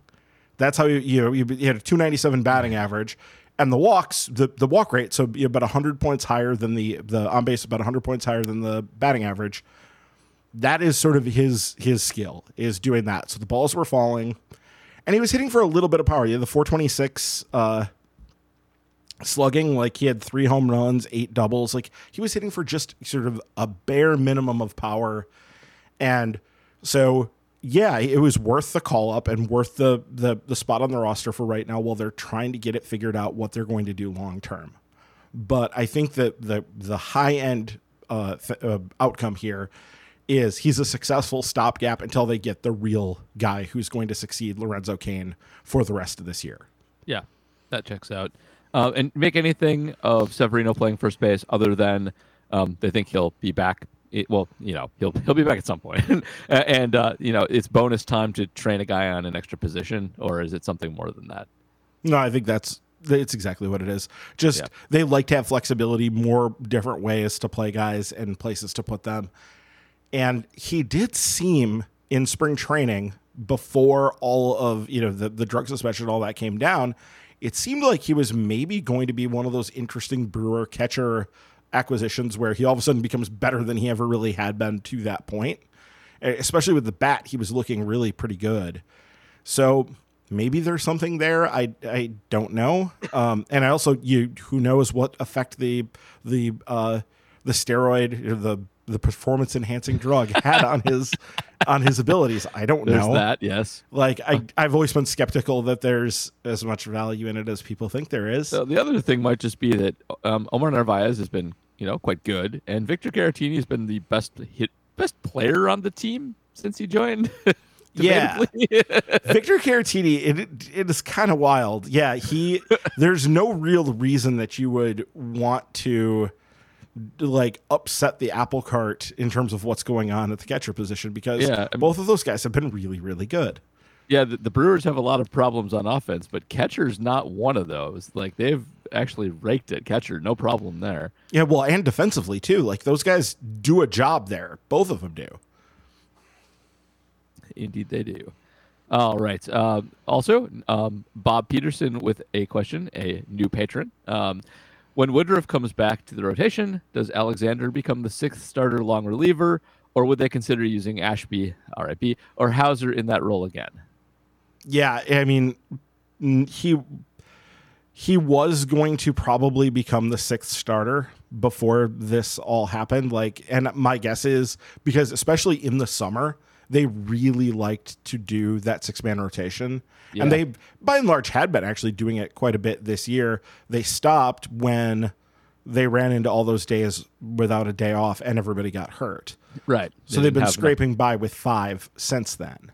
That's how you you know you had a 297 batting average and the walks the, the walk rate so about 100 points higher than the the on base about 100 points higher than the batting average that is sort of his his skill is doing that. So the balls were falling, and he was hitting for a little bit of power. He had the 426 uh, slugging, like he had three home runs, eight doubles. Like he was hitting for just sort of a bare minimum of power, and so yeah, it was worth the call up and worth the the the spot on the roster for right now while they're trying to get it figured out what they're going to do long term. But I think that the the high end uh, th- uh, outcome here is he's a successful stopgap until they get the real guy who's going to succeed Lorenzo Cain for the rest of this year. Yeah, that checks out. Uh, and make anything of Severino playing first base other than um, they think he'll be back. It, well, you know, he'll he'll be back at some point. and uh, you know, it's bonus time to train a guy on an extra position, or is it something more than that? No, I think that's it's exactly what it is. Just yeah. they like to have flexibility, more different ways to play guys and places to put them. And he did seem in spring training before all of you know the, the drug suspension all that came down it seemed like he was maybe going to be one of those interesting brewer catcher acquisitions where he all of a sudden becomes better than he ever really had been to that point. Especially with the bat he was looking really pretty good. So maybe there's something there. I i don't know. Um, and i also you who knows what effect the the uh the steroid the the performance enhancing drug had on his on his abilities. I don't there's know that. Yes, like I I've always been skeptical that there's as much value in it as people think there is. So the other thing might just be that um, Omar Narvaez has been you know quite good, and Victor Caratini has been the best hit best player on the team since he joined. yeah, Victor Caratini, it, it is kind of wild. Yeah, he. there's no real reason that you would want to like upset the apple cart in terms of what's going on at the catcher position because yeah. both of those guys have been really really good. Yeah, the, the Brewers have a lot of problems on offense, but catcher's not one of those. Like they've actually raked it. Catcher, no problem there. Yeah, well, and defensively too. Like those guys do a job there. Both of them do. Indeed, they do. All right. Um, also, um, Bob Peterson with a question, a new patron. Um, when Woodruff comes back to the rotation, does Alexander become the sixth starter long reliever, or would they consider using Ashby, RIP, or Houser in that role again? Yeah, I mean, he he was going to probably become the sixth starter before this all happened. Like, and my guess is because especially in the summer, they really liked to do that six man rotation. Yeah. And they, by and large, had been actually doing it quite a bit this year. They stopped when they ran into all those days without a day off and everybody got hurt. Right. So they've been scraping by with five since then.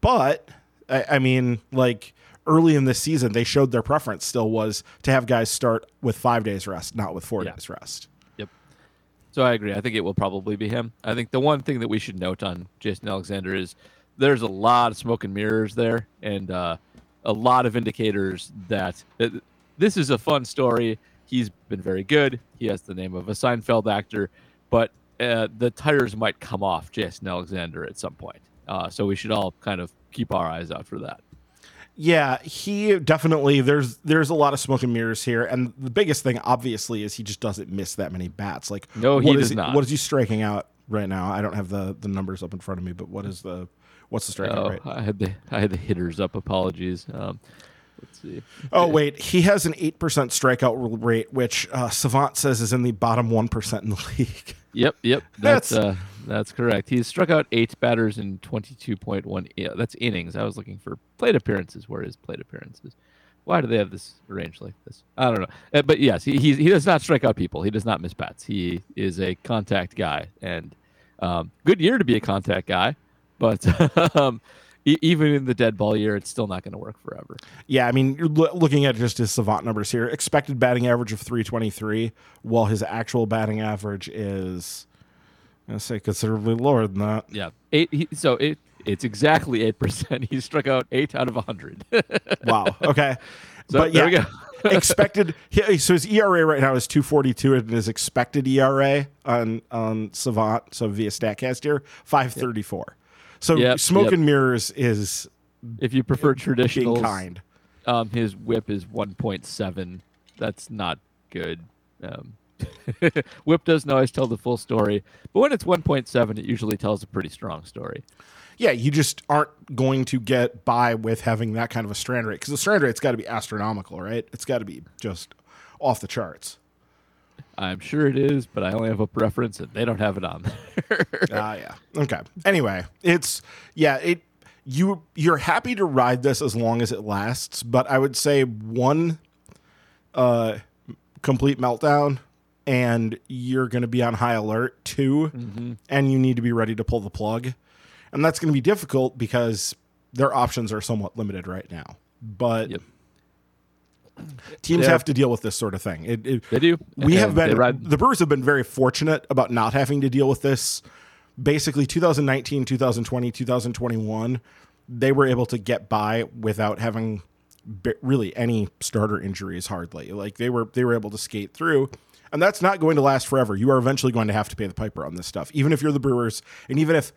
But, I, I mean, like early in this season, they showed their preference still was to have guys start with five days rest, not with four Yeah. days rest. So I agree. I think it will probably be him. I think the one thing that we should note on Jason Alexander is there's a lot of smoke and mirrors there, and uh, a lot of indicators that that this is a fun story. He's been very good. He has the name of a Seinfeld actor, but uh, the tires might come off Jason Alexander at some point. Uh, so we should all kind of keep our eyes out for that. Yeah, he definitely there's there's a lot of smoke and mirrors here, and the biggest thing obviously is he just doesn't miss that many bats. Like, No, he does is not. What is he striking out right now? I don't have the the numbers up in front of me, but what is the what's the strikeout Oh, rate? I had the I had the hitters up. Apologies. Um, let's see. Oh wait, he has an eight percent strikeout rate, which uh, Savant says is in the bottom one percent in the league. Yep, yep. That's That's- uh, that's correct. He's struck out eight batters in twenty-two point one. Yeah, that's innings. I was looking for plate appearances. Where is plate appearances? Why do they have this arranged like this? I don't know. Uh, but yes, he he, he does not strike out people. He does not miss bats. He is a contact guy, and um, good year to be a contact guy. But um, even in the dead ball year, it's still not going to work forever. Yeah, I mean, loo- looking at just his Savant numbers here. Expected batting average of three twenty three, while his actual batting average is, Gonna say considerably lower than that. Yeah, eight. He, so it it's exactly eight percent. He struck out eight out of a hundred. Wow. Okay. So but there yeah, we go. expected. So his ERA right now is two forty two, and his expected ERA on on Savant, so via Statcast here, five thirty four. So Yep, smoke yep. and mirrors is if you prefer traditional, kind. um, his whip is 1.7. That's not good. Um, whip doesn't always tell the full story, but when it's 1.7, it usually tells a pretty strong story. Yeah, you just aren't going to get by with having that kind of a strand rate because the strand rate's got to be astronomical, right? It's got to be just off the charts. I'm sure it is, but I only have a preference, and they don't have it on there. Ah, yeah. Okay. Anyway, it's yeah. It you you're happy to ride this as long as it lasts, but I would say one uh complete meltdown and you're going to be on high alert. 2 mm-hmm. and you need to be ready to pull the plug, and that's going to be difficult because their options are somewhat limited right now. But Yep. teams Yeah. have to deal with this sort of thing. It, it, they do. we have been the Brewers have been very fortunate about not having to deal with this. Basically, 2019, 2020, 2021, they were able to get by without having really any starter injuries. Hardly like they were they were able to skate through, and that's not going to last forever. You are eventually going to have to pay the piper on this stuff, even if you're the Brewers, and even if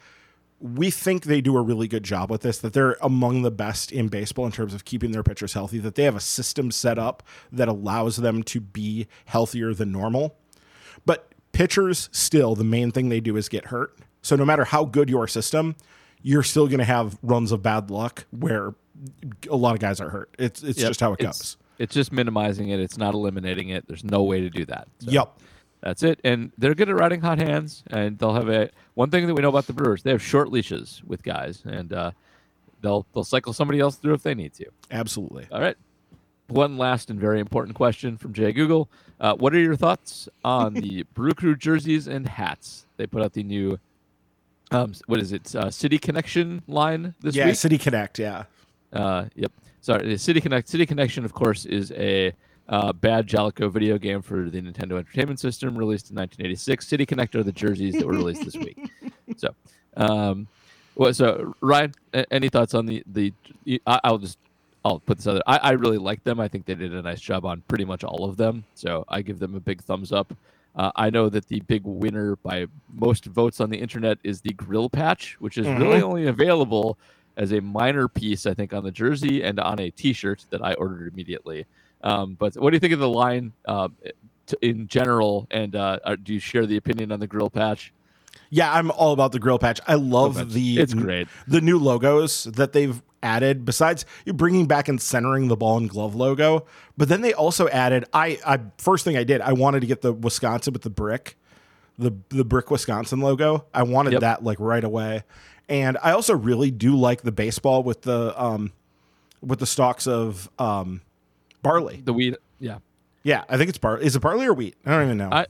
we think they do a really good job with this, that they're among the best in baseball in terms of keeping their pitchers healthy, that they have a system set up that allows them to be healthier than normal. But pitchers still, the main thing they do is get hurt. So no matter how good your system, you're still going to have runs of bad luck where a lot of guys are hurt. It's it's Yep, just how it it's- goes. It's just minimizing it. It's not eliminating it. There's no way to do that. So Yep. That's it. And they're good at riding hot hands. And they'll have a one thing that we know about the Brewers: they have short leashes with guys, and uh, they'll they'll cycle somebody else through if they need to. Absolutely. All right. One last and very important question from Jay Google. Uh, what are your thoughts on the Brew Crew jerseys and hats? They put out the new, um, what is it, uh, City Connection line this yeah, week? Yeah, City Connect, yeah. Uh, yep. Sorry, the City Connect. City Connection, of course, is a uh, bad Jaleco video game for the Nintendo Entertainment System, released in 1986. City Connect are the jerseys that were released this week. So, um, Well, so Ryan, any thoughts on the the? I, will just I'll put this other. I, I really like them. I think they did a nice job on pretty much all of them. So I give them a big thumbs up. Uh, I know that the big winner by most votes on the internet is the grill patch, which is mm-hmm. really only available as a minor piece, I think, on the jersey and on a T-shirt that I ordered immediately. Um, but what do you think of the line uh, in general? And uh, do you share the opinion on the grill patch? Yeah, I'm all about the grill patch. I love the it's great the new logos that they've added. Besides you bringing back and centering the ball and glove logo, but then they also added. I, I first thing I did, I wanted to get the Wisconsin with the brick, the the brick Wisconsin logo. I wanted yep. that like right away, and I also really do like the baseball with the um with the stalks of um barley. The wheat, yeah, yeah. I think it's barley. Is it barley or wheat? I don't even know. I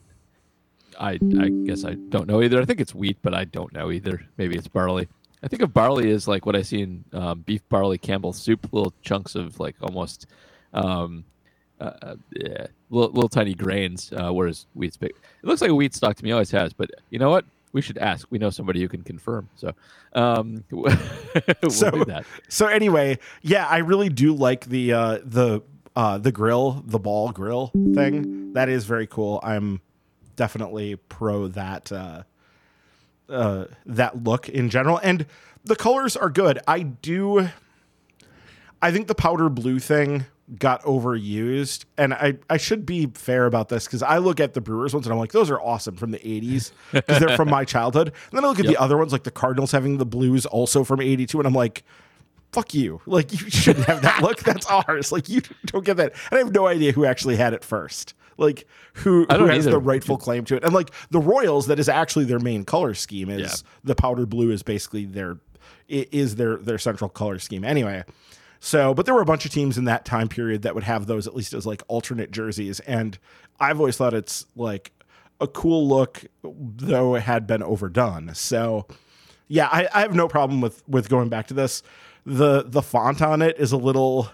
I I guess I don't know either. I think it's wheat, but I don't know either. Maybe it's barley. I think of barley as like what I see in um, beef barley Campbell soup, little chunks of like almost um, uh, uh, yeah, little, little tiny grains, uh, whereas wheat's big. It looks like a wheat stock to me, always has. But you know what? We should ask. We know somebody who can confirm. So, um, we'll so, so anyway, yeah, I really do like the uh, the uh, the grill, the ball grill thing. That is very cool. I'm definitely pro that uh, uh, that look in general, and the colors are good. I do. I think the powder blue thing got overused, and I I should be fair about this because I look at the Brewers ones and I'm like, those are awesome from the '80s because they're from my childhood. And then I look at yep. the other ones, like the Cardinals having the blues also from '82, and I'm like, fuck you. Like you shouldn't have that look. That's ours. Like you don't get that. And I have no idea who actually had it first like who who has either. the rightful claim to it. And like the Royals, that is actually their main color scheme. Is yeah. the powder blue is basically their is their their central color scheme anyway. So, but there were a bunch of teams in that time period that would have those at least as like alternate jerseys, and I've always thought it's like a cool look, though it had been overdone. So, yeah, I, I have no problem with with going back to this. the The font on it is a little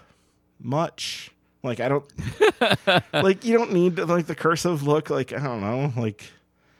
much. Like I don't like you don't need like the cursive look. Like I don't know. Like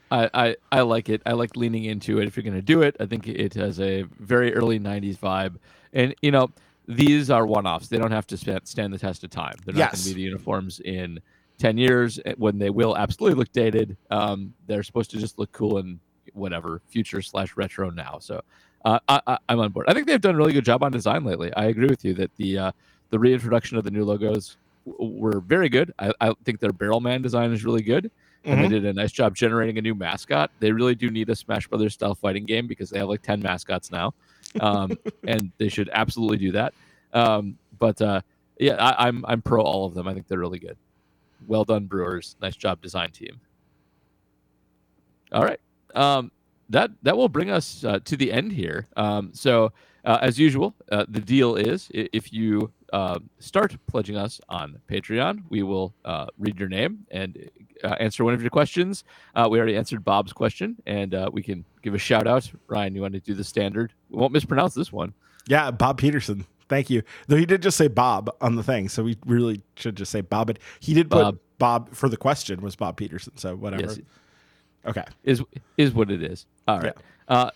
I, I I like it. I like leaning into it. If you're gonna do it, I think it has a very early '90s vibe. And you know, these are one-offs. They don't have to stand the test of time. They're not yes. going to be the uniforms in 10 years eh, when they will absolutely look dated. Um, they're supposed to just look cool and whatever future slash retro now. So uh, I, am on board. I think they've done a really good job on design lately. I agree with you that the uh, the reintroduction of the new logos were very good. I, I think their Barrelman design is really good. Mm-hmm. And they mm-hmm. did a nice job generating a new mascot. They really do need a Smash Brothers style fighting game because they have like 10 mascots now. Um, and they should absolutely do that. Um, but uh, yeah, I, I'm I'm pro all of them. I think they're really good. Well done, Brewers. Nice job, design team. All right. Um, that that will bring us uh, to the end here. Um, so uh, as usual, uh, the deal is if you uh, start pledging us on Patreon, we will uh, read your name and uh, answer one of your questions. Uh, we already answered Bob's question, and we can give a shout out. Ryan, you want to do the standard? We won't mispronounce this one. Yeah, Bob Peterson. Thank you. Though he did just say Bob on the thing, so we really should just say Bob. But he did Bob. put Bob for the question was Bob Peterson. So whatever. Yes. Okay. Is is what it is. All right. Yeah.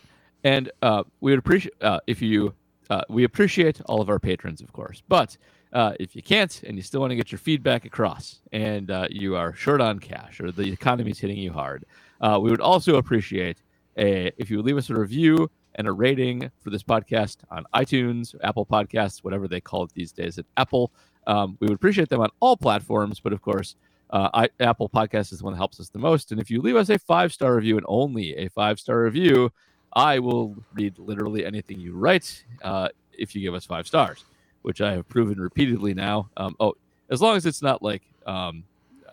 And uh, we would appreciate uh, if you. Uh, we appreciate all of our patrons, of course, but uh, if you can't and you still want to get your feedback across, and uh, you are short on cash or the economy is hitting you hard, uh, we would also appreciate a if you leave us a review and a rating for this podcast on iTunes, Apple Podcasts, whatever they call it these days at Apple. Um, we would appreciate them on all platforms, but of course, uh, I, Apple Podcast is the one that helps us the most. And if you leave us a five star review and only a five star review, I will read literally anything you write uh, if you give us five stars, which I have proven repeatedly now. Um, oh, as long as it's not like, um,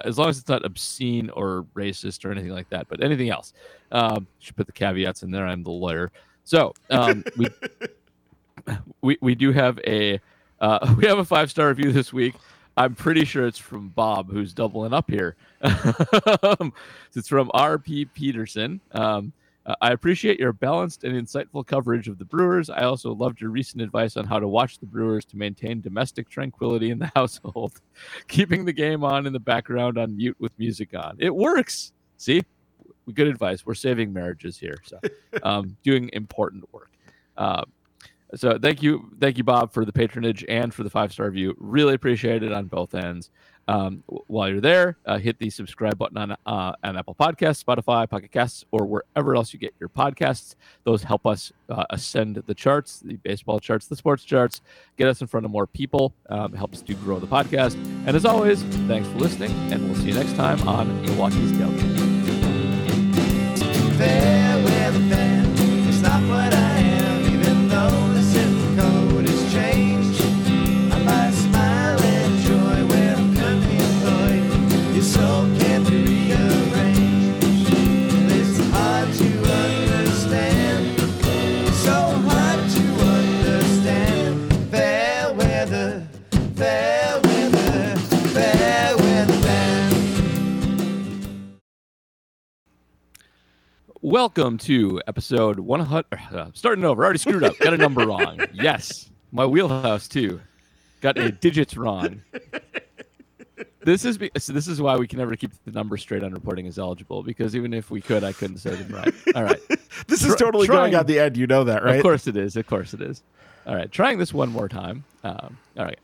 as long as it's not obscene or racist or anything like that, but anything else, um, should put the caveats in there. I'm the lawyer, so um, we, we we do have a uh, we have a five star review this week. I'm pretty sure it's from Bob, who's doubling up here. it's from R.P. Peterson. Um, uh, I appreciate your balanced and insightful coverage of the Brewers. I also loved your recent advice on how to watch the Brewers to maintain domestic tranquility in the household, keeping the game on in the background on mute with music on. It works. See, good advice. We're saving marriages here, so um, doing important work. Uh, so thank you, thank you, Bob, for the patronage and for the five star review. Really appreciate it on both ends. Um, while you're there, uh, hit the subscribe button on uh, on Apple Podcasts, Spotify, Pocket Casts, or wherever else you get your podcasts. Those help us uh, ascend the charts, the baseball charts, the sports charts, get us in front of more people. Um, helps to grow the podcast. And as always, thanks for listening, and we'll see you next time on Milwaukee's Tailgate. It's not what I Welcome to episode 100. Uh, starting over. Already screwed up. Got a number wrong. Yes. My wheelhouse, too. Got a digits wrong. This is be- so this is why we can never keep the number straight on reporting as eligible because even if we could, I couldn't say them right. All right. This is Try- totally trying- going on the end. You know that, right? Of course it is. Of course it is. All right. Trying this one more time. Um, all right.